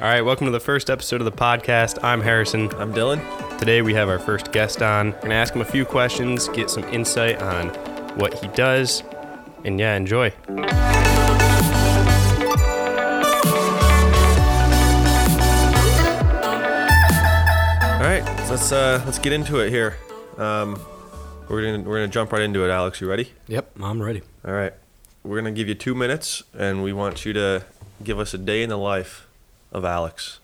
All right, welcome to the first episode of the podcast. I'm Harrison. I'm Dylan. Today we have our first guest on. We're gonna ask him a few questions, get some insight on what he does, and yeah, enjoy. All right, let's uh, let's get into it here. Um, we're gonna we're gonna jump right into it. Alex, you ready? Yep, I'm ready. All right, we're gonna give you two minutes, and we want you to give us a day in the life of Alex.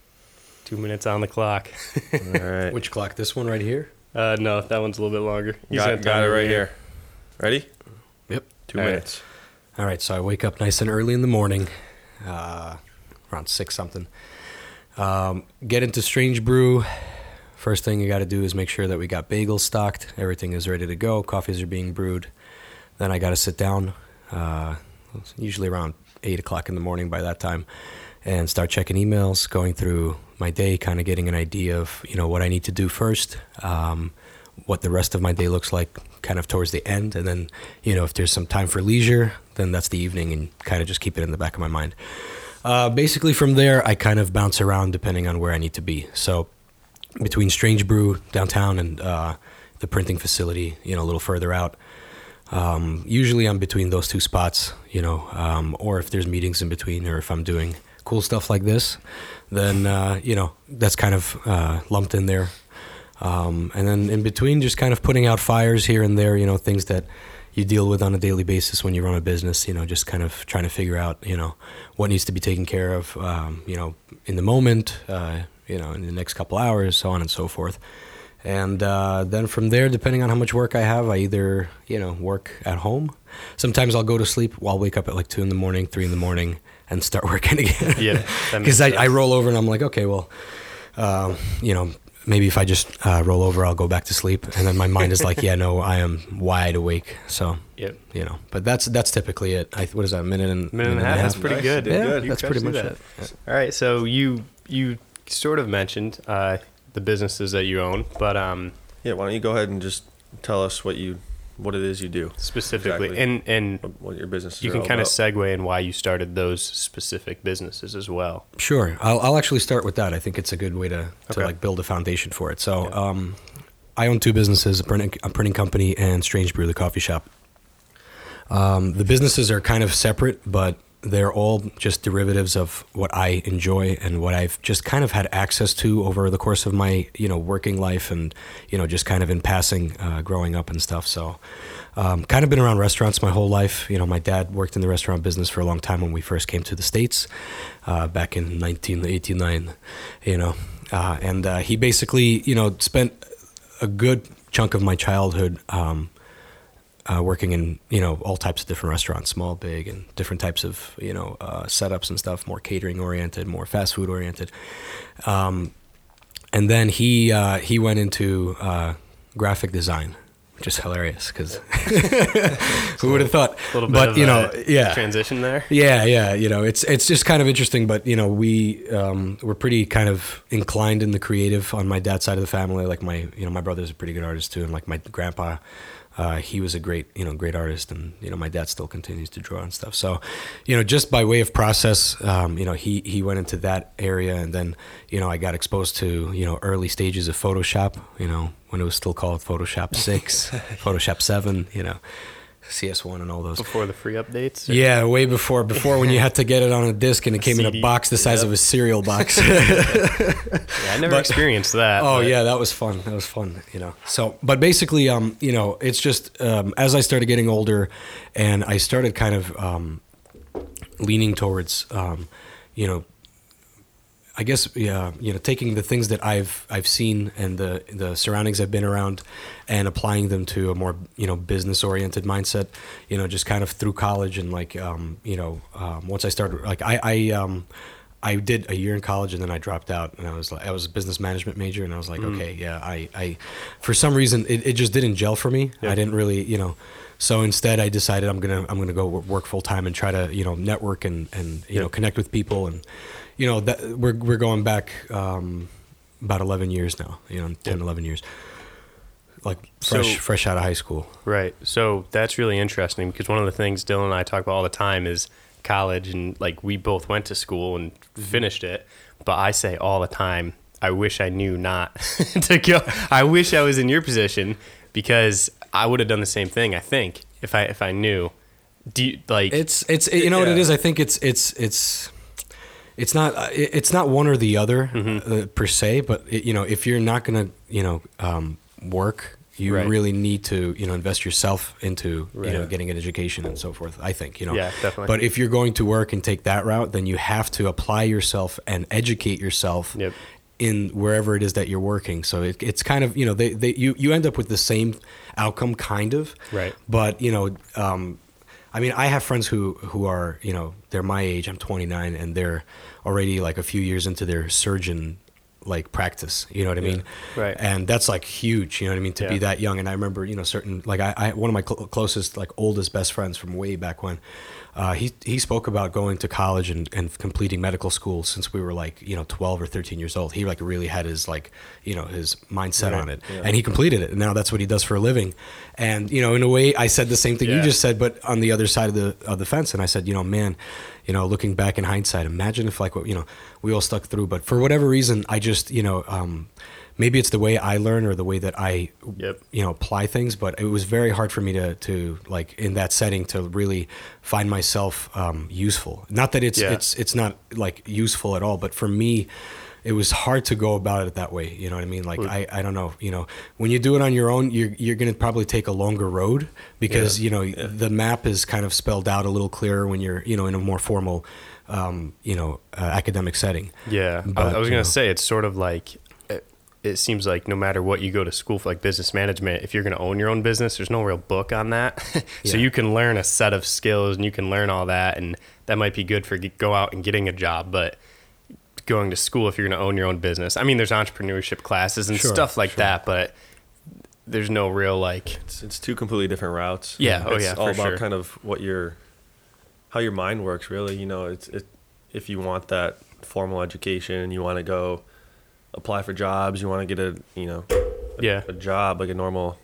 Two minutes on the clock. All right, Which clock? This one right here? uh, no, that one's a little bit longer. He's got, got it right here. Ready? Yep. Two All right. minutes. All right, so I wake up nice and early in the morning, uh, around six something. Um, get into Strange Brew. First thing you got to do is make sure that we got bagels stocked. Everything is ready to go. Coffees are being brewed. Then I got to sit down, uh, usually around eight o'clock in the morning by that time, and start checking emails, going through my day, kind of getting an idea of you know what I need to do first, um, what the rest of my day looks like, kind of towards the end, and then you know if there's some time for leisure, then that's the evening, and kind of just keep it in the back of my mind. Uh, basically, from there, I kind of bounce around depending on where I need to be. So between Strange Brew downtown and uh, the printing facility, you know, a little further out. Um, usually, I'm between those two spots, you know, um, or if there's meetings in between, or if I'm doing cool stuff like this, then uh, you know that's kind of uh, lumped in there. Um, and then in between, just kind of putting out fires here and there, you know, things that you deal with on a daily basis when you run a business. You know, just kind of trying to figure out, you know, what needs to be taken care of, um, you know, in the moment, uh, you know, in the next couple hours, so on and so forth. And uh, then from there, depending on how much work I have, I either you know work at home. Sometimes I'll go to sleep. I'll wake up at like two in the morning, three in the morning, and start working again. Yeah, because I, I roll over and I'm like, okay, well, um, you know, maybe if I just uh, roll over, I'll go back to sleep, and then my mind is like, yeah, no, I am wide awake. So Yep. you know, but that's that's typically it. I, what is that? A minute and Minute and a half. That's pretty Nice. good. Yeah, good. That's pretty much that. it. All right, so you you sort of mentioned uh, the businesses that you own, but um, Yeah. Why don't you go ahead and just tell us what you what it is you do, specifically, Exactly. and and what, what your business. Is. You can all kind of segue in why you started those specific businesses as well. Sure. I'll, I'll actually start with that. I think it's a good way to, to Okay. like build a foundation for it. So, Yeah. um, I own two businesses: a printing, a printing company and Strange Brew, the coffee shop. Um, the businesses are kind of separate, but they're all just derivatives of what I enjoy and what I've just kind of had access to over the course of my you know working life and you know just kind of in passing uh, growing up and stuff. So, um, kind of been around restaurants my whole life. You know, my dad worked in the restaurant business for a long time when we first came to the states uh, back in 1989. You know, uh, and uh, he basically you know spent a good chunk of my childhood. Um, uh, working in you know all types of different restaurants, small, big, and different types of you know uh, setups and stuff. More catering oriented, more fast food oriented. Um, and then he uh, he went into uh, graphic design, which is hilarious because who would have thought? A little bit but of you know, a yeah, transition there. yeah, yeah. You know, it's it's just kind of interesting, but you know, we um, we're pretty kind of inclined in the creative on my dad's side of the family. Like my, you know, my brother's a pretty good artist too, and like my grandpa, uh, he was a great, you know, great artist, and you know, my dad still continues to draw and stuff. So, you know, just by way of process, um, you know, he he went into that area, and then you know, I got exposed to you know early stages of Photoshop. You know, when it was still called Photoshop Six, Photoshop Seven. You know. CS1 and all those. Before the free updates. or- Yeah, way before before when you had to get it on a disc and it came in a box the size Yep. of a cereal box. Yeah, I never But- experienced that. oh but- yeah, that was fun. That was fun, you know. So, but basically, um, you know, it's just um, as I started getting older, and I started kind of um, leaning towards, um, you know, I guess yeah, you know, taking the things that I've I've seen and the the surroundings I've been around, and applying them to a more you know business oriented mindset. You know, just kind of through college and like um, you know um, once I started like I I um, I did a year in college and then I dropped out and I was like I was a business management major and I was like okay yeah I I for some reason it, it just didn't gel for me. Yeah. I didn't really you know. So instead, I decided I'm gonna I'm gonna go work full time and try to you know network and and you Yeah. know connect with people and you know that we're we're going back um, about 11 years now you know 10 Yeah. 11 years like So- fresh fresh out of high school Right. So that's really interesting because one of the things Dylan and I talk about all the time is college and like we both went to school and finished it. But I say all the time, I wish I knew not to go. I wish I was in your position because I would have done the same thing. I think if I if I knew. Do you, like It's it's you know what it is. I think it's it's it's it's not uh, it- it's not one or the other Mm-hmm. uh, per se. But it, you know, if you're not gonna you know um, work, you Right. really need to you know invest yourself into you know getting an education and so forth. I think you know. Yeah, definitely. But if you're going to work and take that route, then you have to apply yourself and educate yourself. Yep. In wherever it is that you're working, so it, it's kind of you know they, they you you end up with the same outcome kind of, Right. But you know, um, I mean, I have friends who who are you know they're my age. I'm 29, and they're already like a few years into their surgeon like practice. You know what I mean? Right. And that's like huge. You know what I mean? To be that young. And I remember you know certain like I, I one of my cl- closest like oldest best friends from way back when. Uh, he he spoke about going to college and, and completing medical school since we were like you know 12 or 13 years old. He like really had his like you know his mindset Right. on it, and he completed it. And now that's what he does for a living. And you know, in a way, I said the same thing you just said, but on the other side of the of the fence. And I said, you know, man, you know, looking back in hindsight, imagine if like what you know we all stuck through. But for whatever reason, I just you know. Um, Maybe it's the way I learn or the way that I, Yep. you know, apply things. But it was very hard for me to, to like in that setting to really find myself um, useful. Not that it's Yeah. it's it's not like useful at all, but for me, it was hard to go about it that way. You know what I mean? Like I, I don't know. You know, when you do it on your own, you're you're gonna probably take a longer road because you know the map is kind of spelled out a little clearer when you're you know in a more formal, um, you know, uh, academic setting. Yeah, I- But, I was gonna know. say it's sort of like it, it seems like no matter what you go to school for, like business management, if you're gonna own your own business, there's no real book on that. so Yeah. you can learn a set of skills and you can learn all that, and that might be good for go out and getting a job, but going to school if you're gonna own your own business. I mean, there's entrepreneurship classes and Sure, stuff like sure. that, but there's no real like It's, it's two completely different routes. Yeah, oh yeah. it's yeah, all for about sure. kind of what your, how your mind works. Really, you know, it's it. If you want that formal education, and you want to go apply for jobs, you want to get a you know, a, Yeah. a job like a normal,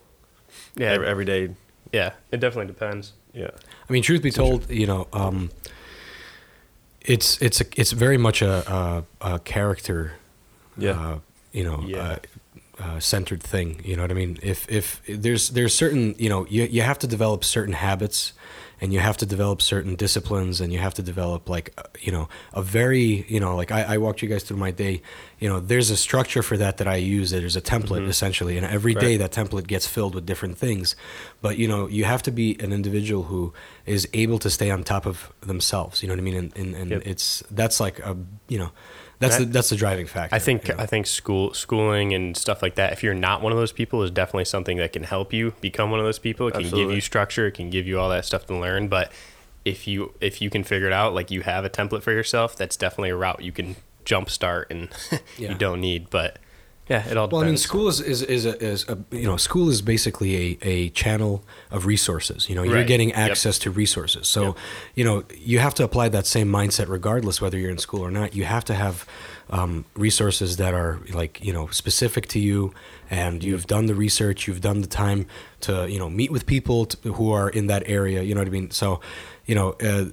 yeah, every, everyday. yeah. It definitely depends. Yeah, I mean, truth be told, you know, um, it's it's a, it's very much a, a, a character, Yeah. uh, you know, Yeah. uh, uh, centered thing. You know what I mean? If if there's there's certain you know you you have to develop certain habits, and you have to develop certain disciplines, and you have to develop like uh, you know a very you know like I, I walked you guys through my day. You know, there's a structure for that that I use. There's a template essentially, and every day Mm-hmm. Right. that template gets filled with different things. But you know, you have to be an individual who is able to stay on top of themselves. You know what I mean? And and, and Yep. it's that's like a you know, that's I- the that's the driving factor. I think you know? I think school schooling and stuff like that. If you're not one of those people, is definitely something that can help you become one of those people. It can give you structure. It can give you all that stuff to learn. But if you if you can figure it out, like you have a template for yourself, that's definitely a route you can jumpstart and Yeah. you don't need. But yeah, it all depends. Well, I mean, school is is is a, is a you know school is basically a, a channel of resources. You know, you're Right. getting Yep. access to resources. So, Yep. you know, you have to apply that same mindset regardless whether you're in school or not. You have to have um, resources that are like you know specific to you, and you've done the research, you've done the time to you know meet with people t who are in that area. You know what I mean? So, you know, uh,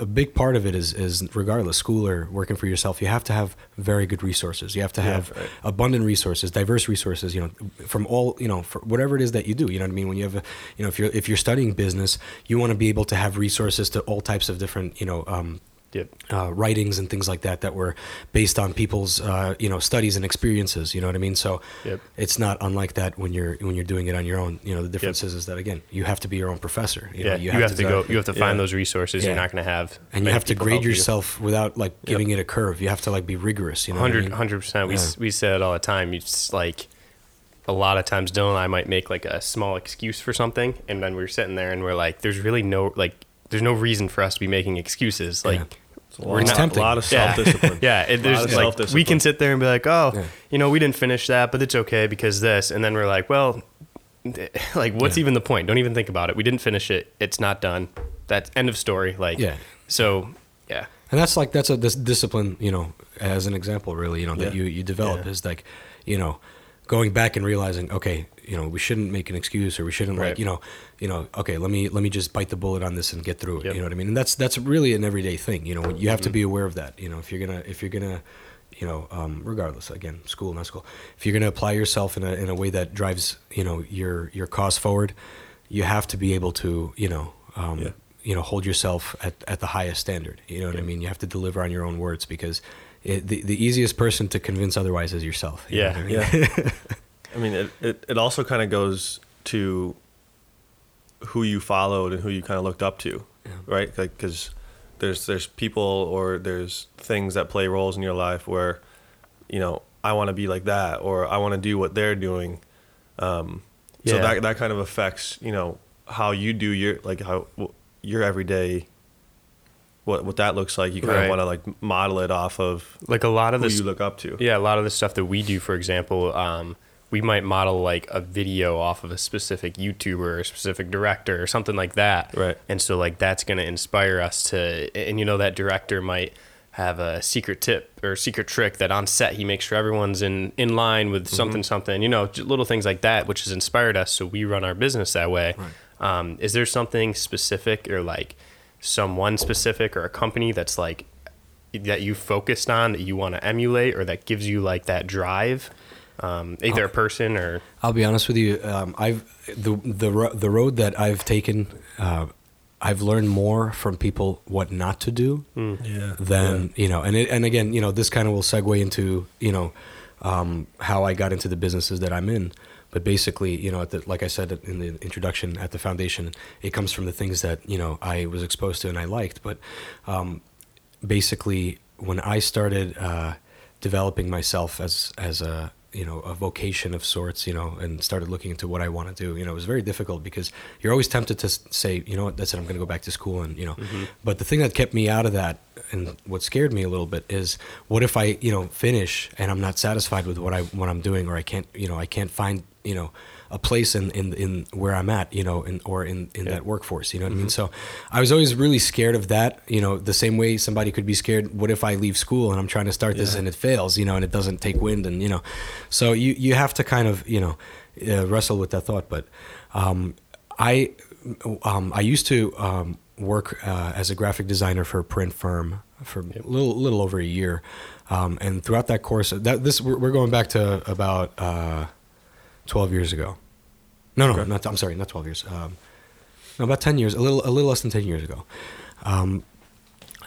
a big part of it is is regardless school or working for yourself, you have to have very good resources. You have to have right. abundant resources, diverse resources. You know, from all you know, for whatever it is that you do. You know what I mean? When you have a, you know, if you're if you're studying business, you want to be able to have resources to all types of different, you know. Um, Yep. uh, writings and things like that that were based on people's uh, you know studies and experiences. You know what I mean? So Yep. it's not unlike that when you're when you're doing it on your own. You know the difference is, is that again you have to be your own professor. You yeah, know, you, have, to, go. You have to find Yeah. those resources. You're not going to have, and you have to grade help you. yourself without like giving it a curve. You have to like be rigorous. You know, what I 100 mean? hundred percent. We Yeah. we say it all the time. It's like a lot of times Dylan and I might make like a small excuse for something, and then we're sitting there and we're like, "There's really no like, there's no reason for us to be making excuses." Like, Yeah. It's a We're lot, not- tempting. a lot of self discipline. yeah, it, there's lot of like we self-discipline. can sit there and be like, "Oh, Yeah. you know, we didn't finish that, but it's okay because this," and then we're like, "Well." Like, what's Yeah. even the point? Don't even think about it. We didn't finish it. It's not done. That's end of story. Like, Yeah. So, yeah, and that's like that's a this discipline you know as an example really you know that Yeah. you you develop Yeah. is like you know going back and realizing, okay, you know, we shouldn't make an excuse or we shouldn't Right. like, you know, you know, okay, let me let me just bite the bullet on this and get through it. Yep. You know what I mean? And that's that's really an everyday thing. You know, you have to be aware of that. You know, if you're gonna if you're gonna you know, um, regardless, again, school, not school. If you're going to apply yourself in a in a way that drives, you know, your your cause forward, you have to be able to, you know, um, Yeah. you know, hold yourself at, at the highest standard. You know what I mean? You have to deliver on your own words because it, the the easiest person to convince otherwise is yourself. you Yeah. I mean? Yeah. I mean, it, it, it also kind of goes to who you followed and who you kind of looked up to, Yeah. right? Like, because there's there's people or there's things that play roles in your life where, you know, I want to be like that or I want to do what they're doing. Um, So that that kind of affects you know how you do your like how your everyday. What what that looks like, you kind Right. of want to like model it off of Like a lot of who this you look up to. Yeah, a lot of the stuff that we do, for example, um, we might model like a video off of a specific YouTuber or a specific director or something like that. Right. And so like that's going to inspire us to, and you know that director might have a secret tip or secret trick that on set he makes sure everyone's in in line with something something you know little things like that which has inspired us so we run our business that way um, is there something specific or like someone specific or a company that's like that you focused on that you want to emulate or that gives you like that drive um, either a person or I'll be honest with you. Um, I've the the ro- the road that I've taken. Uh, I've learned more from people what not to do Yeah. than you know. And it, and again, you know, this kind of will segue into you know um, how I got into the businesses that I'm in. But basically, you know, at the, like I said in the introduction, at the foundation, it comes from the things that you know I was exposed to and I liked. But um, basically, when I started uh, developing myself as as a you know a vocation of sorts, you know, and started looking into what I want to do, you know, it was very difficult because you're always tempted to say, you know what, that's it, I'm going to go back to school, and you know, mm-hmm. but the thing that kept me out of that and what scared me a little bit is what if I you know finish and I'm not satisfied with what I what I'm doing, or I can't you know I can't find you know a place in, in, in where I'm at, you know, in, or in, in Yeah. that workforce, you know what I mean? So I was always really scared of that, you know, the same way somebody could be scared, what if I leave school and I'm trying to start this Yeah. and it fails, you know, and it doesn't take wind and, you know, so you, you have to kind of, you know, uh, wrestle with that thought. But um, I, um, I used to um, work uh, as a graphic designer for a print firm for a little, little over a year. Um, and throughout that course, that this we're, we're going back to about uh, 12 years ago. No, no, Okay. not. I'm sorry, not 12 years. Um, no, about 10 years, a little, a little less than 10 years ago. Um,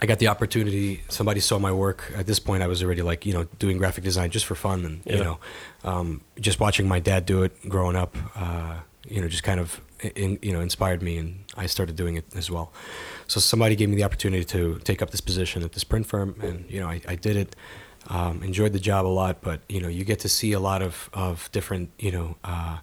I got the opportunity. Somebody saw my work. At this point, I was already like, you know, doing graphic design just for fun, and you know, um, just watching my dad do it growing up. Uh, you know, just kind of, in, you know, inspired me, and I started doing it as well. So somebody gave me the opportunity to take up this position at this print firm, and you know, I, I did it. Um, enjoyed the job a lot, but you know, you get to see a lot of of different, you know. Uh,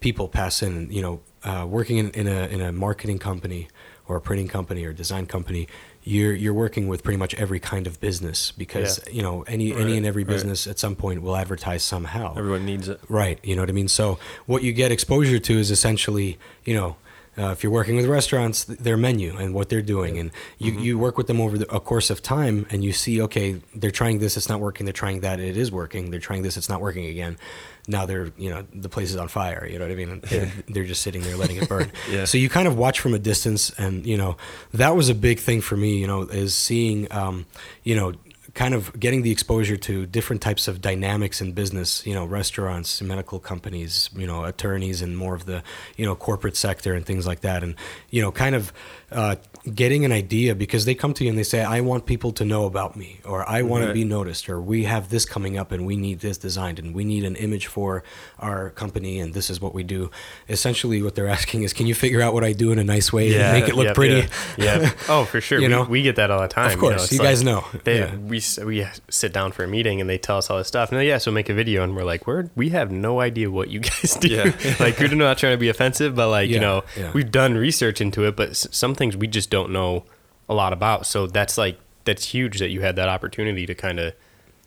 people pass in. You know, uh, working in, in a in a marketing company or a printing company or design company, you're you're working with pretty much every kind of business because Yeah. you know any any and every right. business at some point will advertise somehow. Everyone needs it. Right. You know what I mean? So what you get exposure to is essentially, you know, uh, if you're working with restaurants, their menu and what they're doing, and you, you work with them over the, a course of time, and you see, okay, they're trying this, it's not working. They're trying that, it is working. They're trying this, it's not working again. Now they're, you know, the place is on fire. You know what I mean? They're, they're just sitting there letting it burn. Yeah. So you kind of watch from a distance, and you know, that was a big thing for me. You know, is seeing, um, you know, kind of getting the exposure to different types of dynamics in business, you know, restaurants, medical companies, you know, attorneys and more of the, you know, corporate sector and things like that. And, you know, kind of uh, getting an idea because they come to you and they say, I want people to know about me or I want to be noticed or we have this coming up and we need this designed and we need an image for our company and this is what we do. Essentially what they're asking is, can you figure out what I do in a nice way and make it look yep, pretty? Yeah. yeah. Oh, for sure. You we, know? we get that all the time. Of course, it's you guys know. They, Yeah. we we sit down for a meeting and they tell us all this stuff. And they're, yeah, so make a video, and we're like, we're we have no idea what you guys do. Yeah. like we're not trying to be offensive, but like Yeah, you know, yeah. we've done research into it, but s- some things we just don't know a lot about. So that's like that's huge that you had that opportunity to kind of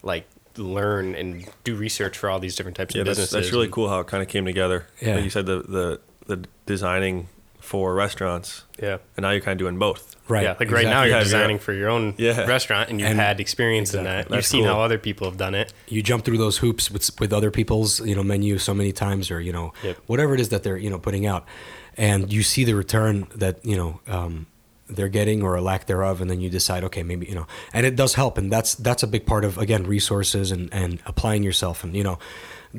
like learn and do research for all these different types Yeah, of that's businesses. that's really cool how it kind of came together. Yeah. Like you said the the the designing for restaurants, Yeah. and now you're kind of doing both. Right. Yeah, like right now you're designing for your own Yeah. restaurant and you've And- had experience in Exactly. that. You've seen cool. how other people have done it. you jump through those hoops with with other people's you know menu so many times or you know Yep. whatever it is that they're you know putting out and you see the return that you know um, they're getting or a lack thereof and then you decide okay maybe you know and it does help and that's that's a big part of again resources and and applying yourself and you know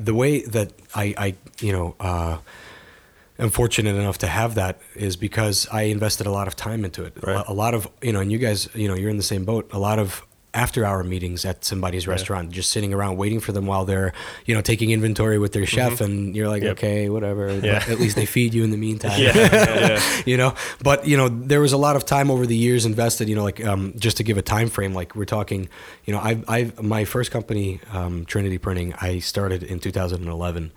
the way that i i you know uh am fortunate enough to have that is because I invested a lot of time into it. A Right. A lot of you know, and you guys, you know, you're in the same boat. A lot of after hour meetings at somebody's restaurant, just sitting around waiting for them while they're, you know, taking inventory with their chef, and you're like, Yep. okay, whatever. But Yeah. at least they feed you in the meantime. Yeah. yeah. you know but you know there was a lot of time over the years invested you know like um, just to give a time frame like we're talking you know I've, I've my first company um, trinity printing i started in 2011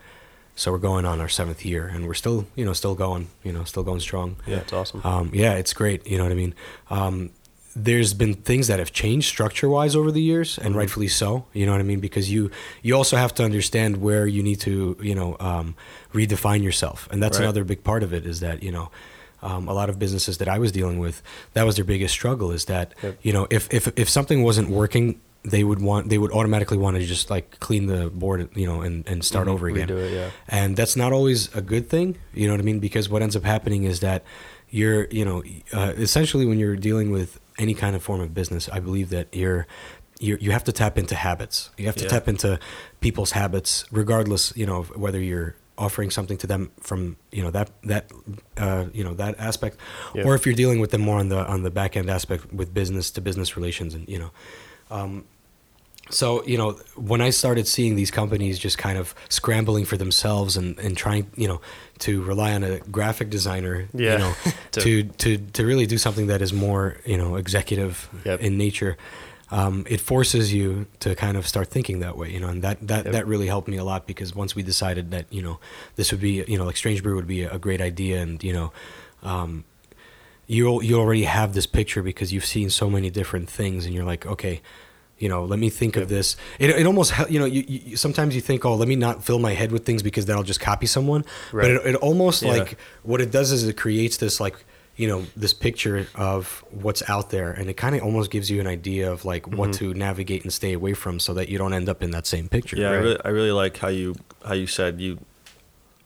so we're going on our seventh year and we're still you know still going you know still going strong Yeah, it's awesome. um, yeah, it's great. You know what I mean? Um, there's been things that have changed structure wise over the years, and rightfully so. You know what I mean? Because you you also have to understand where you need to you know um, redefine yourself, and that's Right. another big part of it. Is that you know. Um, a lot of businesses that I was dealing with, that was their biggest struggle. Is that Yep. you know if, if if something wasn't working, they would want they would automatically want to just like clean the board, you know, and, and start Mhm. over again Redo it, yeah. and that's not always a good thing you know what i mean because what ends up happening is that you're you know uh, essentially when you're dealing with any kind of form of business i believe that you're you you have to tap into habits you have to Yeah. tap into people's habits regardless you know whether you're offering something to them from you know that that uh, you know that aspect Yeah. or if you're dealing with them more on the on the back end aspect with business to business relations and you know um, so you know when i started seeing these companies just kind of scrambling for themselves and, and trying you know to rely on a graphic designer Yeah. you know To- to, to really do something that is more you know executive Yep. in nature um, it forces you to kind of start thinking that way you know and that that, Yep. that really helped me a lot because once we decided that you know this would be you know like strange brew would be a great idea and you know um, you you already have this picture because you've seen so many different things and you're like okay you know let me think Yep. of this it, it almost you know you, you sometimes you think oh let me not fill my head with things because then i'll just copy someone Right. but it, it almost Yeah. like what it does is it creates this like you know this picture of what's out there and it kind of almost gives you an idea of like what Mm-hmm. to navigate and stay away from so that you don't end up in that same picture Yeah, I really, I really like how you how you said you.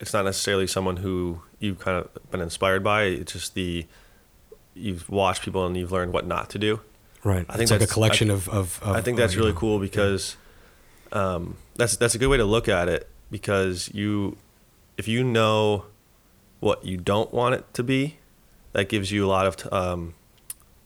It's not necessarily someone who you've kind of been inspired by. It's just the you've watched people and you've learned what not to do. Right I think it's like a that's- collection of, of, of I think that's uh, really know, cool because um, that's that's a good way to look at it because you if you know what you don't want it to be, that gives you a lot of t- um,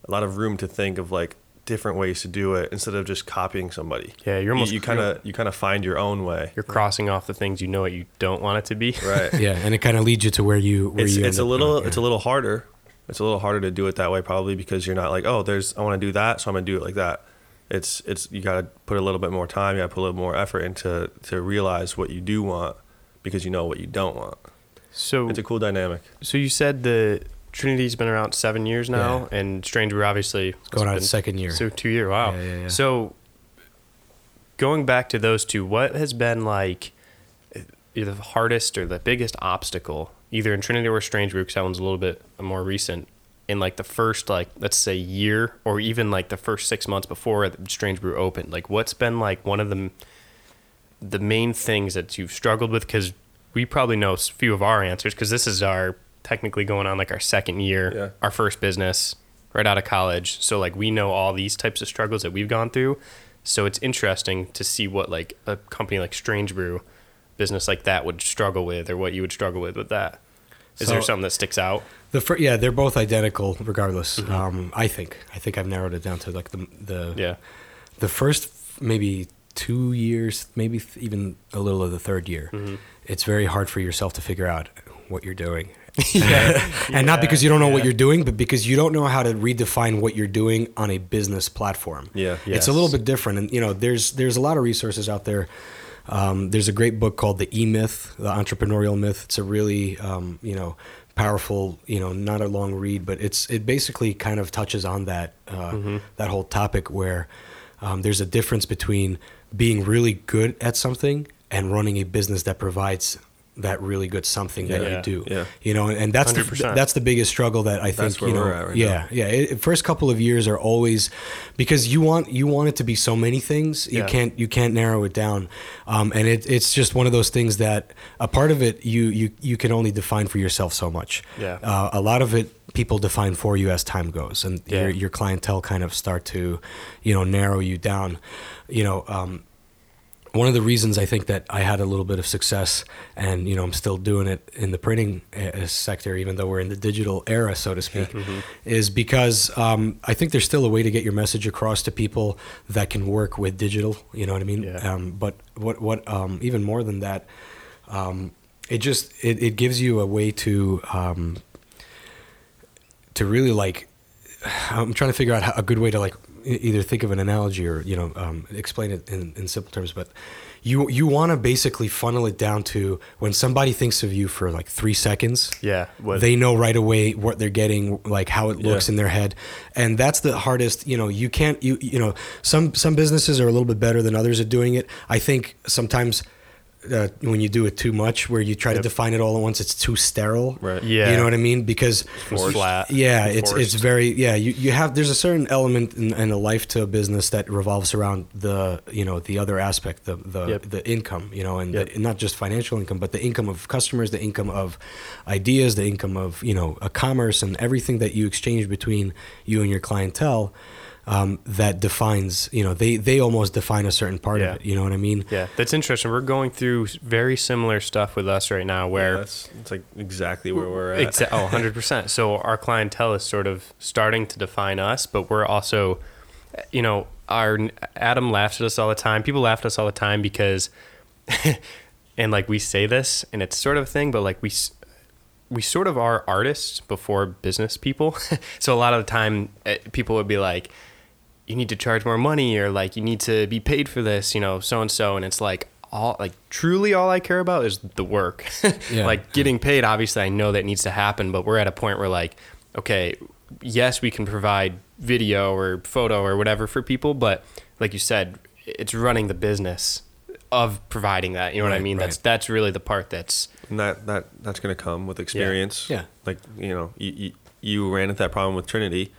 a lot of room to think of like different ways to do it instead of just copying somebody. Yeah, you're almost you kind of you kind of find your own way. you're crossing off the things you know what you don't want it to be. Right. yeah and it kind of leads you to where you where it's you it's end a up little going, it's a little harder. It's a little harder to do it that way probably because you're not like oh there's I want to do that so I'm gonna do it like that. It's it's you got to put a little bit more time. You got to put a little more effort into to realize what you do want because you know what you don't want. So It's a cool dynamic. so you said the Trinity's been around seven years now, and Strange Brew obviously it's going on been- second year So two year, wow. Yeah, yeah, yeah. So going back to those two, what has been like eh, the hardest or the biggest obstacle, either in Trinity or Strange Brew, because that one's a little bit more recent, in like the first like let's say year or even like the first six months before Strange Brew opened? Like what's been like one of the the main things that you've struggled with? Because we probably know a few of our answers because this is our technically going on like our second year, Yeah. our first business right out of college. So like we know all these types of struggles that we've gone through. So it's interesting to see what like a company like Strange Brew business like that would struggle with or what you would struggle with with that. Is there something that sticks out? The fir- yeah, they're both identical, regardless. Mm-hmm. Um, I think. I think I've narrowed it down to like the the Yeah. the first maybe two years, maybe th- even a little of the third year. Mm-hmm. It's very hard for yourself to figure out what you're doing. and not because you don't know what you're doing, but because you don't know how to redefine what you're doing on a business platform. Yeah. It's a little bit different, and you know, there's there's a lot of resources out there. Um, there's a great book called The E Myth, the entrepreneurial myth. It's a really um, you know powerful, you know, not a long read, but it's it basically kind of touches on that uh, that whole topic where um, there's a difference between being really good at something and running a business that provides that really good something that Yeah. you do. Yeah. You know, and, and that's the 100%. that's the biggest struggle that I think you know. right yeah, now. yeah. It, first couple of years are always because you want you want it to be so many things. You Yeah. can't you can't narrow it down, um, and it, it's just one of those things that a part of it you you you can only define for yourself so much. Yeah. Uh, a lot of it people define for you as time goes, and your your clientele kind of start to, you know, narrow you down. You know. Um, one of the reasons I think that I had a little bit of success, and you know, I'm still doing it in the printing uh, sector, even though we're in the digital era, so to speak, is because um, I think there's still a way to get your message across to people that can work with digital. You know what I mean? Yeah. Um, but what what um, even more than that, um, it just it, it gives you a way to um, to really like I'm trying to figure out how, a good way to like either think of an analogy or you know um, explain it in, in simple terms. But you you want to basically funnel it down to when somebody thinks of you for like three seconds. Yeah. What, They know right away what they're getting, like how it looks Yeah. in their head, and that's the hardest. You know, you can't. You you know, some some businesses are a little bit better than others at doing it. I think sometimes. Uh, when you do it too much, where you try to define it all at once, it's too sterile. Right. Yeah. You know what I mean? Because It's flat. yeah, it's it's very yeah. You you have there's a certain element in, in a life to a business that revolves around the you know the other aspect the the, Yep. the income you know and Yep. the, not just financial income but the income of customers, the income of ideas, the income of you know a commerce and everything that you exchange between you and your clientele. Um, that defines, you know, they they almost define a certain part Yeah. of it. You know what I mean? Yeah, that's interesting. We're going through very similar stuff with us right now, Yeah, where that's it's like exactly where we're at. Exa- oh, 100%. So our clientele is sort of starting to define us, but we're also, you know, our Adam laughs at us all the time. People laugh at us all the time because, and like we say this, and it's sort of a thing, but like we, we sort of are artists before business people. so a lot of the time, eh, people would be like, you need to charge more money or like you need to be paid for this, you know, so and so. And it's like, all like truly all I care about is the work. Yeah. like getting paid, obviously, I know that needs to happen, but we're at a point where like, okay, yes, we can provide video or photo or whatever for people, but like you said, it's running the business of providing that. You know what I mean? That's right. that's really the part that's And that that that's going to come with experience. Yeah. Like you know, you, you, you ran into that problem with Trinity.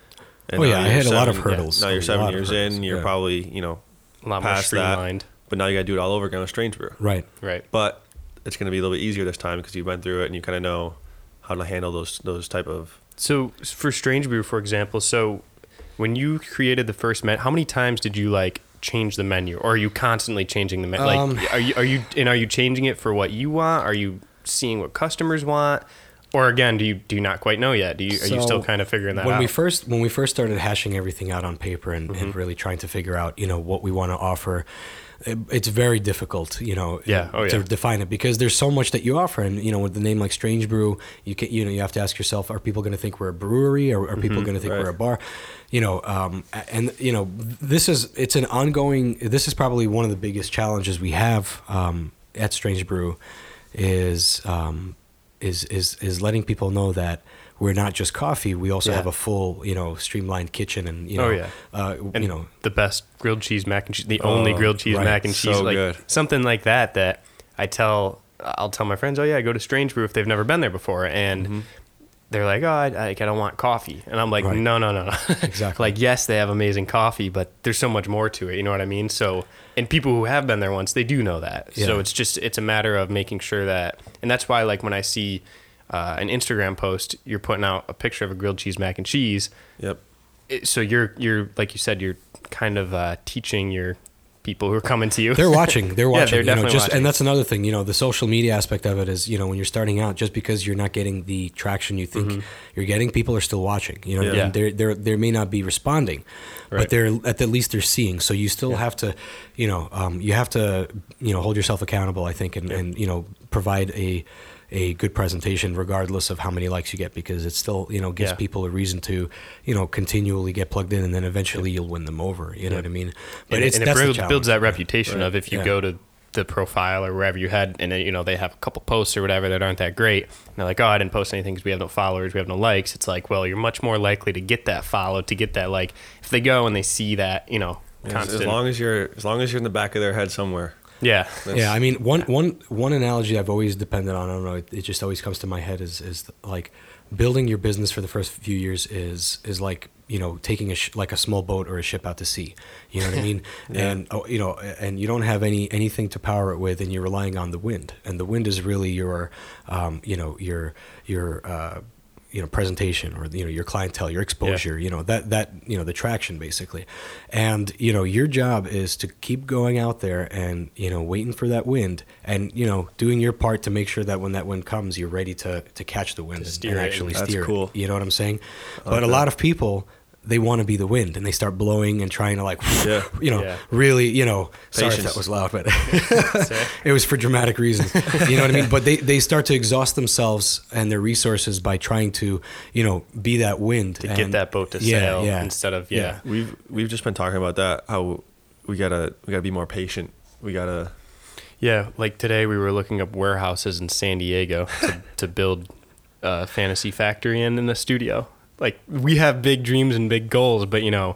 Oh, yeah, I you're had a lot of seven- yeah, hurdles, now you're seven years in. You're yeah. probably you know a lot more past that. streamlined. But now you got to do it all over again with Strange Brew. Right. Right. But it's going to be a little bit easier this time because you went through it and you kind of know how to handle those those type of. So for Strange Brew, for example, so when you created the first menu, how many times did you like change the menu, or are you constantly changing the menu? Um, like, are you are you and are you changing it for what you want? Are you seeing what customers want? Or again, do you do you not quite know yet? Do you are you still kind of figuring that when out? we first when we first started hashing everything out on paper and, Mm-hmm. and really trying to figure out you know what we want to offer it, it's very difficult you know Yeah. Oh, to yeah. define it because there's so much that you offer and you know with the name like strange brew you can you know you have to ask yourself are people going to think we're a brewery or are people going to think Right. we're a bar you know um, and you know this is it's an ongoing this is probably one of the biggest challenges we have um, at strange brew is um, is is is letting people know that we're not just coffee. We also Yeah. have a full, you know, streamlined kitchen, and you know, Oh, yeah. uh, and you know, the best grilled cheese mac and cheese, the only Oh, grilled cheese right. mac and So cheese, like good. something like that. That I tell, I'll tell my friends, oh yeah, go to Strange Brew if they've never been there before, and they're like, oh, I, I, I don't want coffee, and I'm like, Right. no, no, no, no. Exactly. like, yes, they have amazing coffee, but there's so much more to it. You know what I mean? So, and people who have been there once, they do know that. So it's just it's a matter of making sure that, and that's why like when I see. Uh, an Instagram post, you're putting out a picture of a grilled cheese mac and cheese, Yep. it- so you're you're like you said you're kind of uh, teaching your people who are coming to you. they're watching. They're watching. Yeah, they're you know, definitely just watching. and that's another thing. You know, the social media aspect of it is, you know, when you're starting out, just because you're not getting the traction you think you're getting, people are still watching. You know, Yeah. Mm-hmm. Yeah. they're they may not be responding, Right. but they're at the least they're seeing. So you still have to, you know, um, you have to, you know, hold yourself accountable. I think, and, and you know, provide a a good presentation regardless of how many likes you get because it still you know gives Yeah. people a reason to you know continually get plugged in and then eventually you'll win them over you know Yeah. what i mean but and, it- it's and it that's the builds, builds that reputation Right. of if you Yeah. go to the profile or wherever you had, and then, you know they have a couple posts or whatever that aren't that great. And they're like, oh, I didn't post anything because we have no followers, we have no likes. It's like, well, you're much more likely to get that follow, to get that like, if they go and they see that, you know, constant. as long as you're as long as you're in the back of their head somewhere. Yeah. That's- yeah, I mean, one one one analogy I've always depended on. I don't know. It, it just always comes to my head is is like building your business for the first few years is is like you know taking a sh- like a small boat or a ship out to sea. You know what I mean? Yeah. And oh, you know, and you don't have any anything to power it with, and you're relying on the wind. And the wind is really your, um, you know, your your. Uh, you know presentation or you know your clientele your exposure you know that that you know the traction basically. And you know your job is to keep going out there and you know waiting for that wind and you know doing your part to make sure that when that wind comes you're ready to to catch the wind and, steer and it. actually That's steer cool. it you know what i'm saying? I but like a lot of people they want to be the wind and they start blowing and trying to like Yeah. you know Yeah. really you know sorry if that was loud but it was for dramatic reasons. You know what I mean? But they, they start to exhaust themselves and their resources by trying to, you know, be that wind. to and- get that boat to Yeah, sail yeah. instead of yeah. We've we've just been talking about that. How we gotta we gotta be more patient. We gotta Yeah, like today we were looking up warehouses in San Diego to, to build a fantasy factory in in the studio. Like we have big dreams and big goals, but you know,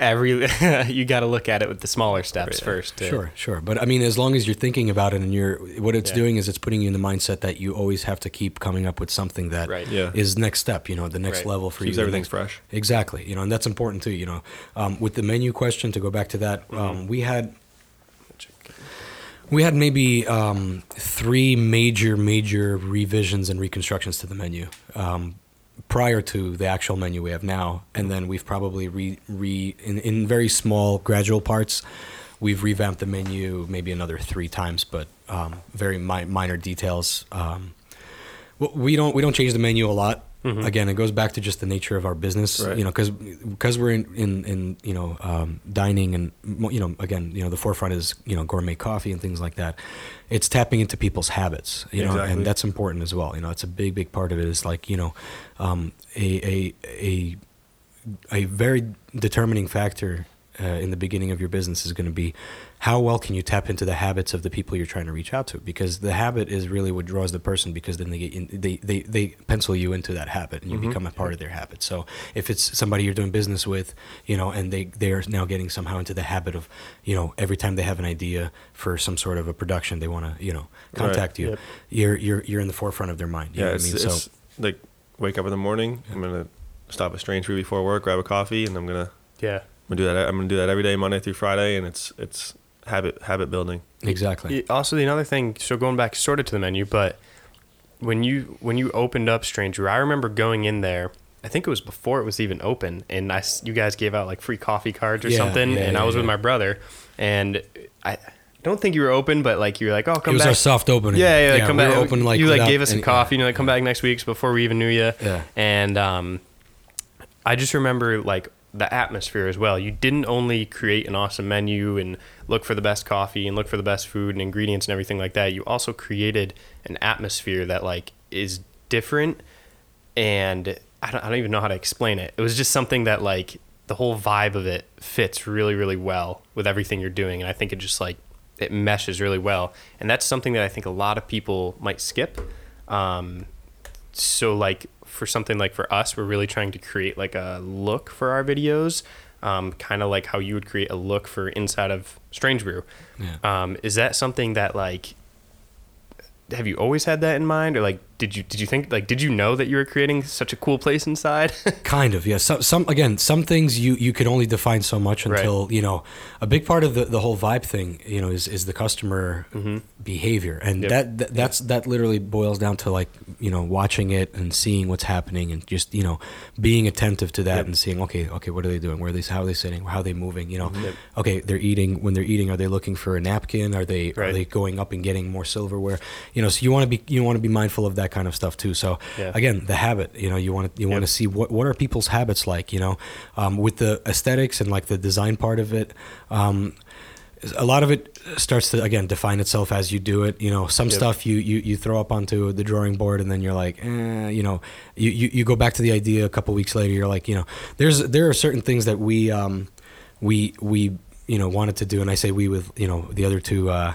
every you got to look at it with the smaller steps Right. first. to- Sure, sure. But I mean, as long as you're thinking about it and you're, what it's Yeah. doing is it's putting you in the mindset that you always have to keep coming up with something that is Right. yeah next step, you know, the next Right. level for keeps you. the everything fresh. Exactly, you know, and that's important too. You know, um, with the menu question to go back to that, Mm-hmm. um, we had we had maybe um, three major major revisions and reconstructions to the menu um, prior to the actual menu we have now, and then we've probably re, re in, in very small gradual parts. We've revamped the menu maybe another three times, but um, very mi- minor details. Um, well, we don't we don't change the menu a lot. Again, it goes back to just the nature of our business. Right. You know, because because we're in, in in you know um, dining and you know again you know the forefront is you know gourmet coffee and things like that. It's tapping into people's habits. You know, Exactly. and that's important as well. You know, it's a big big part of it. Is like you know um, a a a a very determining factor uh, in the beginning of your business is going to be how well can you tap into the habits of the people you're trying to reach out to? Because the habit is really what draws the person because then they get in, they, they they pencil you into that habit and you become a part of their habit. So if it's somebody you're doing business with you know and they they're now getting somehow into the habit of you know every time they have an idea for some sort of a production they want to you know Right. contact you Yep. you're you're you're in the forefront of their mind you Yeah, know it's, I mean? It's like wake up in the morning. I'm gonna stop at Strange Brew before work, grab a coffee, and I'm gonna Yeah. I'm gonna do that. I'm gonna do that every day, Monday through Friday, and it's it's habit habit building. exactly Also, the another thing. So going back sort of to the menu, but when you when you opened up Strange Brew, I remember going in there. I think it was before it was even open, and I s- you guys gave out like free coffee cards or Yeah, something, yeah, and I yeah, was with my brother, and I don't think you were open, but like you were like, oh, come back. it was back. our soft opening Yeah, yeah, like, come we back. were open like you like gave us some coffee, and you're like, come back next week before we even knew you. Yeah. And um, I just remember like the atmosphere as well. You didn't only create an awesome menu and look for the best coffee and look for the best food and ingredients and everything like that. You also created an atmosphere that like is different, and I don't, I don't even know how to explain it. It was just something that like the whole vibe of it fits really, really well with everything you're doing, and I think it just like it meshes really well, and that's something that I think a lot of people might skip. Um, so like for something like for us we're really trying to create like a look for our videos um, kind of like how you would create a look for inside of strange brew Yeah. um, is that something that like have you always had that in mind or like did you did you think like did you know that you were creating such a cool place inside Kind of, yeah. Some, some again, some things you you can only define so much Right. until you know. A big part of the, the whole vibe thing, you know, is is the customer behavior, and Mm-hmm. Yep. that, that that's that literally boils down to like you know watching it and seeing what's happening and just you know being attentive to that Yep. and seeing okay okay what are they doing where are they how are they sitting how are they moving you know Yep. okay they're eating when they're eating are they looking for a napkin are they are they going up and getting more silverware you know so you want to be you want to be mindful of that kind of stuff too. So Yeah. again the habit you know you want to you want to see what what are people's habits like you know? Um, with the aesthetics and like the design part of it um, a lot of it starts to again define itself as you do it. You know some Yep. stuff you, you you throw up onto the drawing board and then you're like eh, you know you, you you go back to the idea a couple weeks later you're like you know there's there are certain things that we um we we you know wanted to do. And i say we with you know the other two uh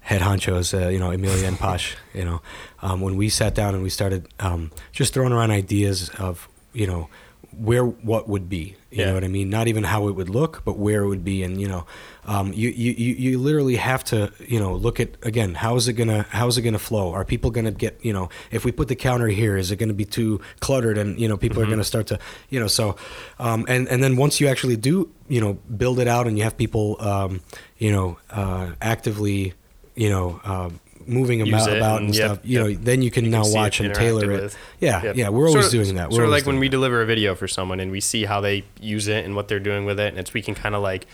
head honchos, uh, you know, emilia and Posh, you know, um, when we sat down and we started um, just throwing around ideas of, you know, where what would be. You Yeah. know what I mean? Not even how it would look, but where it would be. And you know, um, you, you you literally have to you know look at again how is it gonna how is it gonna flow? Are people gonna get you know if we put the counter here, is it gonna be too cluttered and you know people Mm-hmm. are gonna start to you know so um, and and then once you actually do you know build it out and you have people um, you know uh, actively you know. Um, moving them out it about and and yep, stuff you know yep. then you can You now it watch and tailor it yeah Yep. yeah we're always Sorta- doing that we're Sort of like when we that. deliver a video for someone and we see how they use it and what they're doing with it, and it's we can kind of like,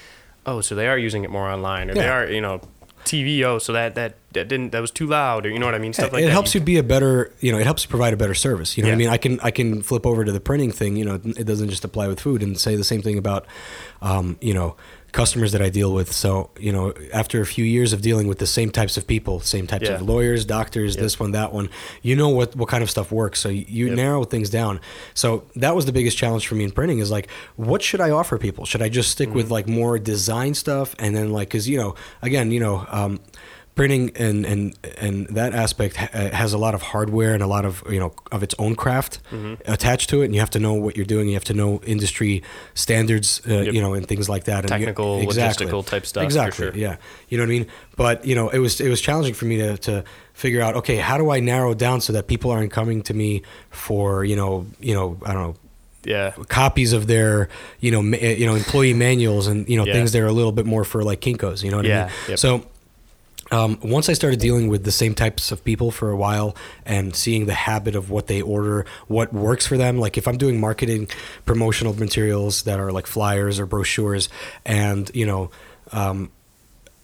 oh, so they are using it more online, or they are, you know, TV. Oh, so that that that didn't that was too loud, or you know what I mean, stuff like it that. helps you be a better you know it helps you provide a better service you know what i mean i can i can flip over to the printing thing you know it doesn't just apply with food and say the same thing about um, you know customers that i deal with so you know after a few years of dealing with the same types of people same types Yeah. of lawyers doctors Yep. this one that one you know what what kind of stuff works so you, Yep. narrow things down so that was the biggest challenge for me in printing is like what should i offer people should i just stick Mm-hmm. with like more design stuff and then like because you know again you know um, printing and and and that aspect ha- uh, has a lot of hardware and a lot of you know of its own craft Mm-hmm. attached to it and you have to know what you're doing you have to know industry standards uh, Yep. you know and things like that and you- Technical, logistical type stuff, for exactly sure. yeah you know what i mean but you know it was it was challenging for me to to figure out okay how do i narrow down so that people aren't coming to me for you know you know i don't know yeah, copies of their you know ma- you know employee manuals and you know Yeah. things that are a little bit more for like Kinko's you know what Yeah, i mean yep. so um, once I started dealing with the same types of people for a while and seeing the habit of what they order, what works for them, like if I'm doing marketing promotional materials that are like flyers or brochures, and you know, um,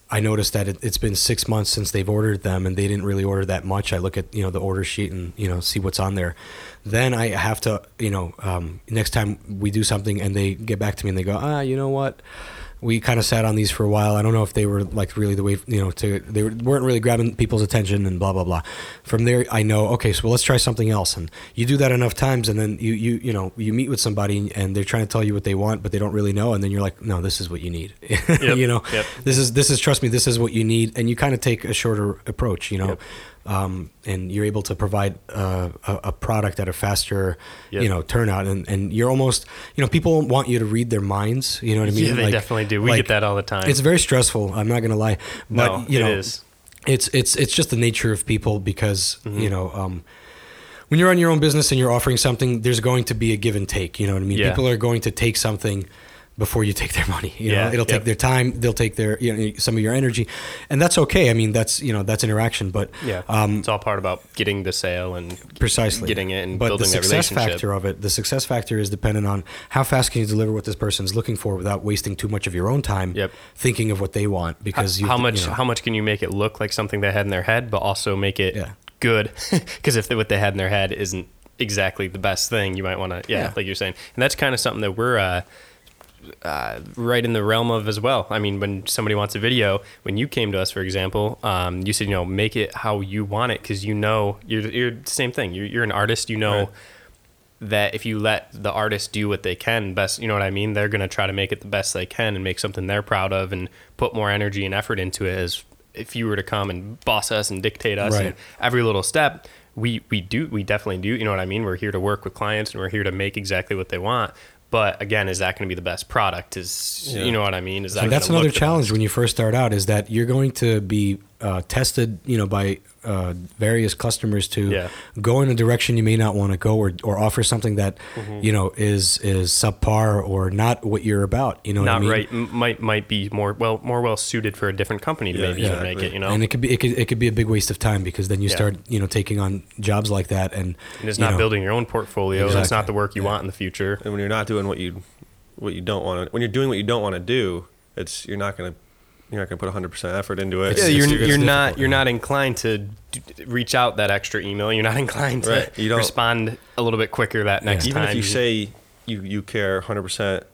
I noticed that it, it's been six months since they've ordered them and they didn't really order that much. I look at you know the order sheet and you know see what's on there. Then I have to you know um, next time we do something and they get back to me and they go ah you know what we kind of sat on these for a while. I don't know if they were like really the way you know to they were- weren't really grabbing people's attention and blah blah blah. From there, I know okay, so let's try something else. And you do that enough times, and then you you you know you meet with somebody and they're trying to tell you what they want, but they don't really know, and then you're like, no, this is what you need. you know, yep. this is this is trust me, this is what you need, and you kind of take a shorter approach. You know. Yep. Um, and you're able to provide uh, a, a product at a faster, Yep. you know, turnout, and, and you're almost, you know, people want you to read their minds. You know what I mean? Yeah, they definitely do. We get that all the time. It's very stressful. I'm not gonna lie, but No, you know, is. it's it's it's just the nature of people because Mm-hmm. you know. Um, when you're on your own business and you're offering something, there's going to be a give and take. You know what I mean? Yeah. People are going to take something before you take their money. You Yeah, know, it'll take their time. They'll take their you know some of your energy, and that's okay. I mean, that's you know that's interaction. But Yeah, um, it's all part about getting the sale and precisely getting it and but building the success factor of it the success factor is dependent on how fast can you deliver what this person's looking for without wasting too much of your own time Yep. thinking of what they want because you how much you know, how much can you make it look like something they had in their head, but also make it Yeah. good? Because if what they had in their head isn't exactly the best thing, you might want to yeah, Yeah. like you're saying, and that's kind of something that we're. Uh, uh, right in the realm of as well. I mean, when somebody wants a video, when you came to us, for example, um, you said, you know, make it how you want it because you know you're, you're the same thing. You're, you're an artist. You know Right. that if you let the artist do what they can best, you know what I mean. They're gonna try to make it the best they can and make something they're proud of and put more energy and effort into it. As if you were to come and boss us and dictate us Right. and every little step. We, we do we definitely do you know what I mean we're here to work with clients and we're here to make exactly what they want but again is that going to be the best product? Is Yeah. you know what I mean? Is that and that's another challenge when you first start out is that you're going to be uh, tested you know by uh, various customers to Yeah. go in a direction you may not want to go or, or offer something that Mm-hmm. you know is is subpar or not what you're about you know what not I mean? right m- might might be more well more well suited for a different company to Yeah, maybe even make exactly. it you know and it could be it could, it could be a big waste of time because then you Yeah. start you know taking on jobs like that and, and it's not know, building your own portfolio it's Exactly. not the work you Yeah. want in the future And when you're not doing what you what you don't want to, when you're doing what you don't want to do, it's you're not gonna you're not gonna put 100 percent effort into it. yeah, you're, you're not you're not inclined to d- reach out that extra email. You're not inclined to Right. You don't- respond a little bit quicker that next even time. if you say you you care 100 percent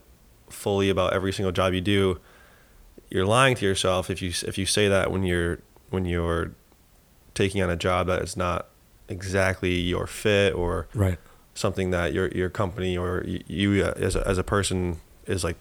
fully about every single job you do, you're lying to yourself if you if you say that when you're when you're taking on a job that is not exactly your fit or right something that your your company or you uh, as a, as a person is like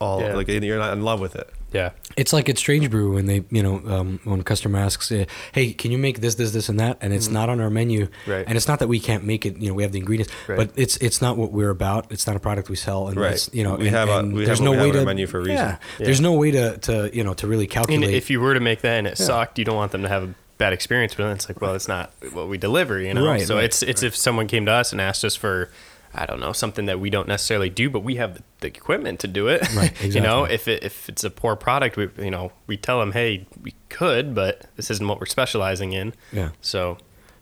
all Yeah. like you're not in love with it. Yeah. It's like at Strange Brew when they, you know, um, when a customer asks, uh, "Hey, can you make this, this, this, and that?" and it's not on our menu, Mm-hmm. Right. and it's not that we can't make it. You know, we have the ingredients, Right. but it's it's not what we're about. It's not a product we sell, and Right. it's, you know, We and, have a- and we there's have no we way have on to our menu for a reason. Yeah, Yeah. there's no way to to you know to really And calculate. if you were to make that and it Yeah. sucked, you don't want them to have a bad experience with it. It's like, well, it's not what we deliver, you know. Right, so right, it's it's if someone came to us and asked us for, I don't know, something that we don't necessarily do, but we have the, equipment to do it. Right, you know, if it, if it's a poor product, we you know we tell them, hey, we could, but this isn't what we're specializing in. Yeah. So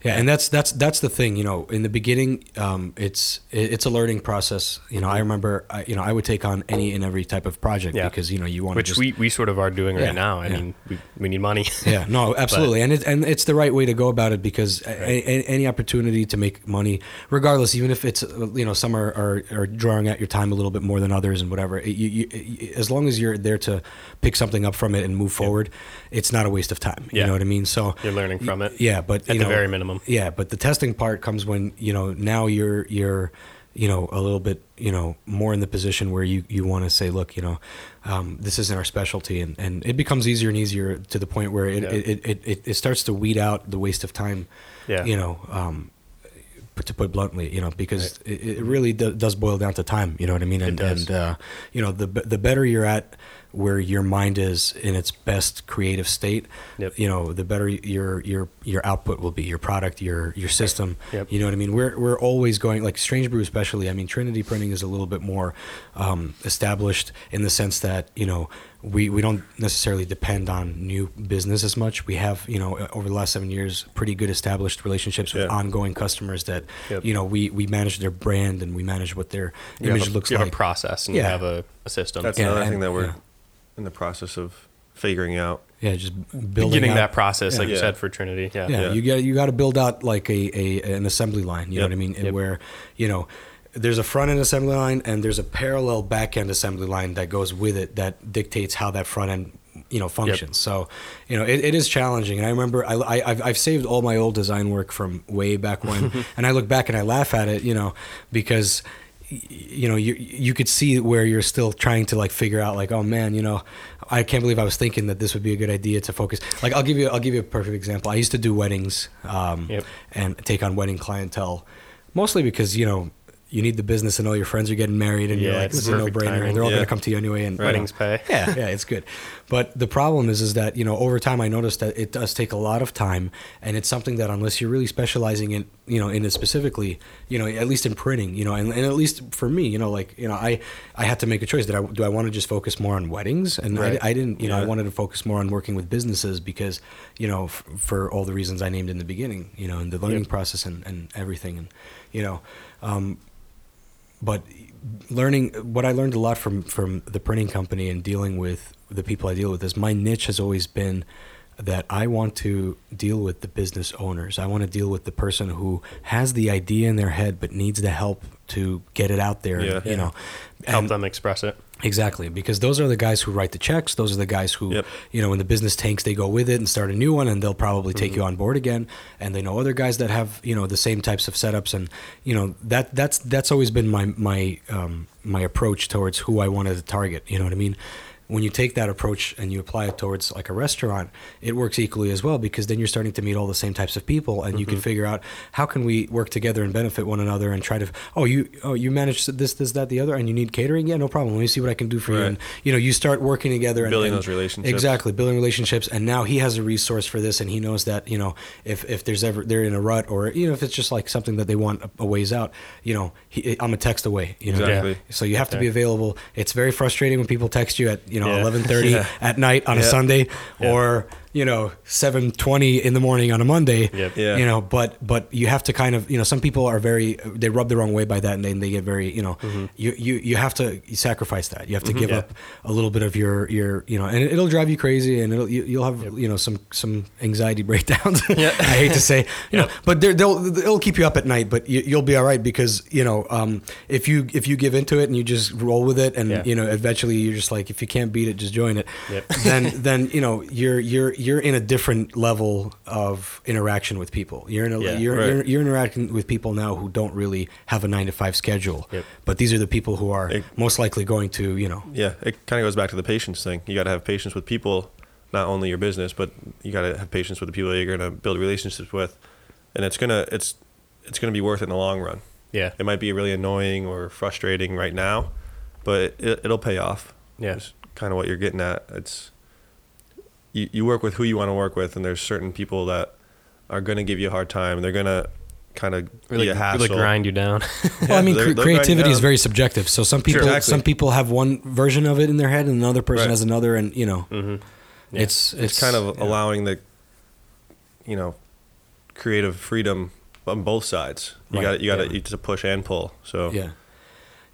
Yeah, and that's that's that's the thing. You know, in the beginning, um, it's it's a learning process. You know, I remember, I, you know, I would take on any and every type of project Yeah. because you know you want to which just we, we sort of are doing Yeah, right now. I yeah. mean, we, we need money. yeah, no, absolutely, and it, and it's the right way to go about it because a, a, any opportunity to make money, regardless, even if it's you know some are, are, are drawing out your time a little bit more than others and whatever. it- you, you, as long as you're there to pick something up from it and move forward, it's not a waste of time. You Yeah. know what I mean? So You're learning from it. Yeah, but At the know, very minimum. Yeah, but the testing part comes when you know now you're you're you know a little bit you know more in the position where you you want to say look you know um, this isn't our specialty and and it becomes easier and easier to the point where it Yeah. it, it, it, it starts to weed out the waste of time Yeah. you know um, to put bluntly, you know, because it, it really do, does boil down to time. You know what I mean? And, and uh, you know, the the better you're at where your mind is in its best creative state, Yep. you know, the better your your your output will be, your product, your your system. Yep. You know what I mean? We're we're always going like Strange Brew, especially. I mean, Trinity Printing is a little bit more um, established in the sense that you know we we don't necessarily depend on new business as much. We have you know over the last seven years pretty good established relationships with Yeah. ongoing customers that Yep. you know we we manage their brand and we manage what their You image have a, looks you like. have a process and Yeah. you have a, a system. That's Yeah, another and- thing that we're yeah. In the process of figuring out. yeah, just building Getting out- that process, like you said, for Trinity. Yeah. yeah, Yeah. you got you got to build out like a, a an assembly line. You know what I mean? Yep. Where you know there's a front end assembly line and there's a parallel back end assembly line that goes with it that dictates how that front end you know functions. So you know it, it is challenging. And I remember I, I I've, I've saved all my old design work from way back when, and I look back and I laugh at it. You know because y- you know you you could see where you're still trying to like figure out like oh man you know I can't believe I was thinking that this would be a good idea to focus like I'll give you I'll give you a perfect example I used to do weddings um, Yep. and take on wedding clientele mostly because you know you need the business and all your friends are getting married and you're like this is a no brainer. they're all Yeah. going to come to you anyway and you know, Weddings pay. yeah, yeah, it's good. But the problem is, is that you know, over time, I noticed that it does take a lot of time, and it's something that unless you're really specializing in, you know, in it specifically, you know, at least in printing, you know, and, and at least for me, you know, like you know, I I had to make a choice. that I do I want to just focus more on weddings, and Right. I, I didn't, you know, I wanted to focus more on working with businesses because, you know, f- for all the reasons I named in the beginning, you know, and the learning Yep. process and, and everything, and you know. Um, but learning what I learned a lot from from the printing company and dealing with the people I deal with is my niche has always been that I want to deal with the business owners. I want to deal with the person who has the idea in their head but needs the help to get it out there. Yeah. You know, Help And- them express it. Exactly, because those are the guys who write the checks. Those are the guys who, Yep. you know, when the business tanks, they go with it and start a new one, and they'll probably take Mm-hmm. you on board again. And they know other guys that have, you know, the same types of setups, and you know that that's that's always been my my um, my approach towards who I wanted to target. You know what I mean? When you take that approach and you apply it towards like a restaurant, it works equally as well because then you're starting to meet all the same types of people, and you can mm-hmm. figure out how can we work together and benefit one another and try to. Oh, you oh you manage this this that the other, and you need catering. Yeah, no problem. Let me see what I can do for you. And you know, you start working together and Building and- those relationships. Exactly, building relationships. And now he has a resource for this, and he knows that you know if if there's ever they're in a rut or you know if it's just like something that they want a, a ways out, you know, he, I'm a text away. You know, Exactly. so you have to Okay. be available. It's very frustrating when people text you at you know Yeah. 11:30 at night on a Sunday Yeah. or you know 7:20 in the morning on a Monday. Yep. Yeah. You know, but but you have to kind of you know some people are very they rub the wrong way by that and then they get very you know Mm-hmm. you, you you have to sacrifice that. You have to give Yeah. up a little bit of your your you know and it, it'll drive you crazy and it'll you, you'll have you know some some anxiety breakdowns. Yeah. I hate to say, you know, but they're- they'll it'll keep you up at night, but you, you'll be all right because you know um, if you if you give into it and you just roll with it and Yeah. you know eventually you're just like if you can't beat it, just join it. Yep. Then then you know you're you're you're in a different level of interaction with people. You're in a, Yeah, you're, right. you're you're interacting with people now who don't really have a nine to five schedule. Yep. But these are the people who are It- most likely going to you know Yeah, it kind of goes back to the patience thing. You got to have patience with people, not only your business, but you got to have patience with the people that you're going to build relationships with, and it's gonna it's it's gonna be worth it in the long run. Yeah. It might be really annoying or frustrating right now, but it, it'll pay off. Yeah. It's kind of what you're getting at. It's you, you work with who you want to work with, and there's certain people that are going to give you a hard time. They're going to kind of Really, be a hassle. really grind you down. Well, I mean, they're- they'll creativity is very subjective. So some people, exactly. some people have one version of it in their head, and another person Right. has another, and you know, mm-hmm. Yeah. it's, it's it's kind of yeah. allowing the you know creative freedom on both sides you Right, got you got to yeah. to push and pull so Yeah.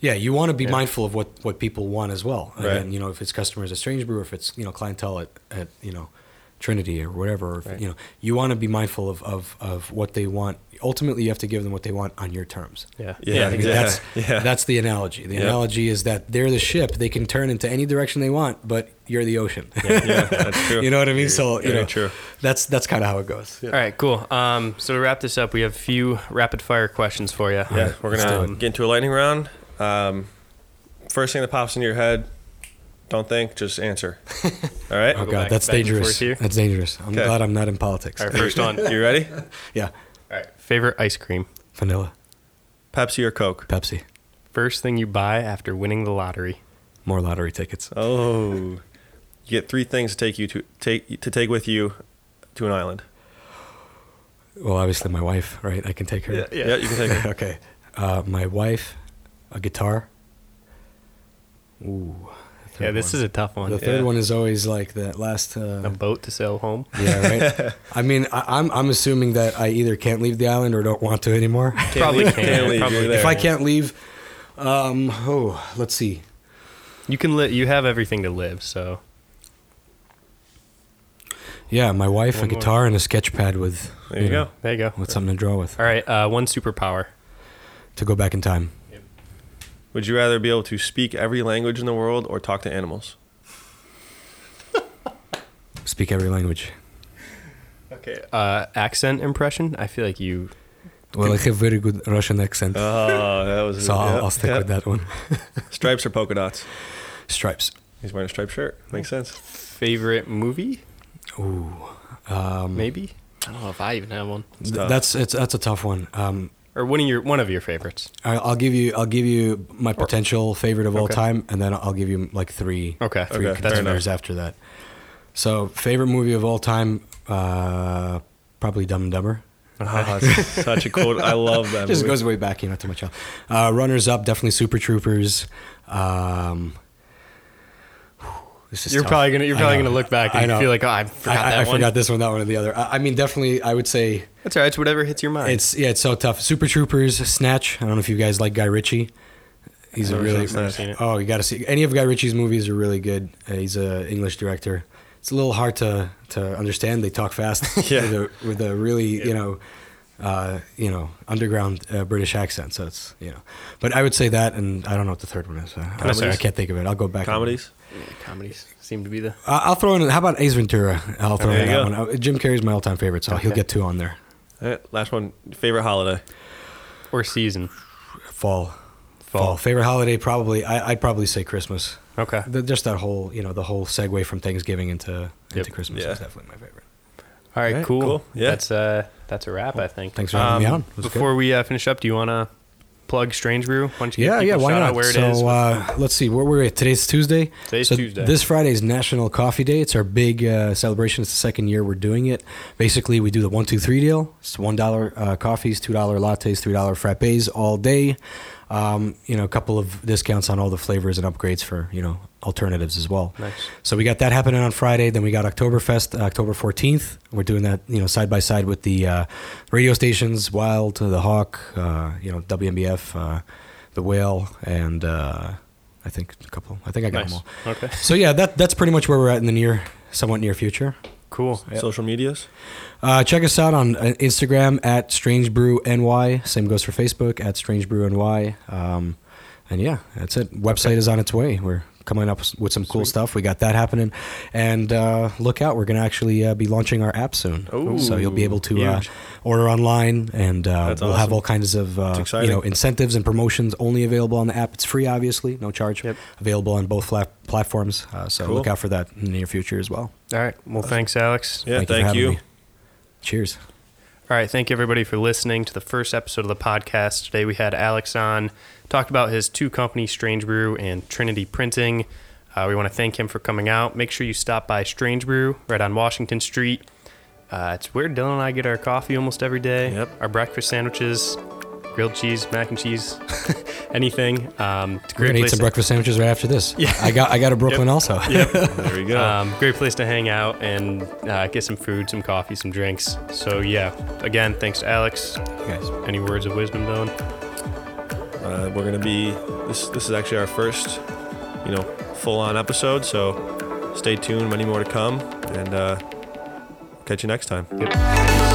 Yeah, you want to be Yeah. mindful of what, what people want as well. Right. Again, you know, if it's customers at Strange Brew, or if it's you know clientele at, at you know Trinity or whatever, or if, Right. you know, you want to be mindful of, of, of what they want. Ultimately, you have to give them what they want on your terms. yeah. Yeah, I mean, yeah, that's yeah. that's the analogy. The Yeah. analogy is that they're the ship; they can turn into any direction they want, but you're the ocean. yeah that's true you know what I mean? So you know, true that's that's kind of how it goes. All right, cool. Um, so to wrap this up, we have a few rapid fire questions for you. yeah we're gonna it. get into a lightning round um, first thing that pops into your head don't think just answer all right Oh god, that's dangerous. That's dangerous. I'm Okay. glad I'm not in politics. All right, first one. you ready Yeah, All right. Favorite ice cream. vanilla, pepsi or coke Pepsi, First thing you buy after winning the lottery. more lottery tickets. oh you get three things to take you to take to take with you to an island Well, obviously my wife, right? I can take her. yeah, yeah, you can take it okay. Uh, my wife, a guitar. Ooh. Yeah, third this one. is a tough one. The third Yeah. one is always like that last. A Uh, boat to sail home. yeah, right. I mean, I, I'm I'm assuming that I either can't leave the island or don't want to anymore. Probably leave- can. can't leave, Probably you're if. I can't leave, um, oh, let's see. You can li- You have everything to live. So Yeah, my wife, One a more. guitar, and a sketch pad with there you know, go there you go. with something to draw with All right. Uh, one superpower. to go back in time. Would you rather be able to speak every language in the world or talk to animals? Speak every language. Okay. Uh, accent impression. I feel like you. Well, I have very good Russian accent, Oh, that was so I'll, yep, I'll stick yep. with that one. Stripes or polka dots? Stripes. He's wearing a striped shirt. Makes sense. Favorite movie? Ooh, um, Maybe. I don't know if I even have one. Th- that's it's that's a tough one. Um, Or one of your one of your favorites. I- I'll give you I'll give you my potential favorite of all Okay. time, and then I'll give you like three Okay. three Okay, fair contenders after that. So favorite movie of all time, uh, probably Dumb and Dumber. Oh, it's such a cool. I love that. Just movie. goes way back, you know, too much. else. Uh, runners up, definitely Super Troopers. Um, this is You're tough. probably gonna you're probably gonna look back I and know. feel like oh I forgot I, I, that I one. forgot this one, that one, and the other. I, I mean, definitely, I would say That's all right. It's whatever hits your mind. it's yeah, it's so tough. Super Troopers, Snatch. I don't know if you guys like Guy Ritchie. He's a really Never seen it. oh, you got to see any of Guy Ritchie's movies are really good. Uh, he's a English director. It's a little hard to to understand. They talk fast Yeah. with, a, with a really you know. Uh, you know, underground uh, British accent. So it's you know, but I would say that, and I don't know what the third one is. Uh, I'm sorry, I can't think of it. I'll go back. comedies. Yeah, comedies seem to be the Uh, I'll throw in. How about Ace Ventura? I'll throw There in that go. one. Uh, Jim Carrey's my all-time favorite, so he'll get two on there. All right, last one. Favorite holiday. or season. Fall. Fall. Fall. Favorite holiday? Probably. I, I'd probably say Christmas. Okay. The, just that whole, you know, the whole segue from Thanksgiving into into Yep. Christmas Yeah. is definitely my favorite. All right, Alright, cool. cool. Yeah. That's uh that's a wrap, I think. Um, Thanks for having me on. It was Before we uh, finish up, do you want to plug Strange Brew? Why don't you Yeah, yeah, why shout not? out where it so is? Uh, let's see, where we're at. Today's Tuesday. Today's so Tuesday. This Friday is National Coffee Day. It's our big uh, celebration. It's the second year we're doing it. Basically, we do the one, two, three deal. It's one dollar uh, coffees, two dollar lattes, three dollar frappes all day. Um, you know, a couple of discounts on all the flavors and upgrades for you know alternatives as well. Nice. So we got that happening on Friday. Then we got Oktoberfest, uh, October 14th. We're doing that, you know, side by side with the uh, radio stations, Wild, the Hawk, uh, you know, WMBF, uh, the Whale, and uh, I think a couple. I think I got nice. them all. Okay. So yeah, that that's pretty much where we're at in the near, somewhat near future. Cool. Social medias. Uh, check us out on uh, Instagram at Strange Brew NY. Same goes for Facebook at Strange Brew NY. Um, and yeah, that's it. Website is on its way. We're coming up with some cool stuff. We got that happening, and uh, look out, we're going to actually uh, be launching our app soon. Ooh, so you'll be able to uh, order online, and uh, we'll have all kinds of uh, you know incentives and promotions only available on the app. It's free, obviously, no charge. Yep. Available on both flat platforms. Uh, so Cool. look out for that in the near future as well. All right. Well, thanks, Alex. Yeah, Thank you thank you. me. Cheers. All right, thank you everybody for listening to the first episode of the podcast. Today we had Alex on, talked about his two companies, Strange Brew and Trinity Printing. Uh, we want to thank him for coming out. Make sure you stop by Strange Brew right on Washington Street. Uh, it's where Dylan and I get our coffee almost every day. Yep. Our breakfast sandwiches, grilled cheese, mac and cheese, anything. Um, it's a We're gonna eat some to- breakfast sandwiches right after this. Yeah, I got I got a Brooklyn also. There we go. Um, great place to hang out and uh, get some food, some coffee, some drinks. So yeah, again, thanks to Alex. You guys. Any words of wisdom, Dylan? Uh, we're gonna be this. This is actually our first, you know, full-on episode. So stay tuned. Many more to come, and uh, catch you next time. Yep.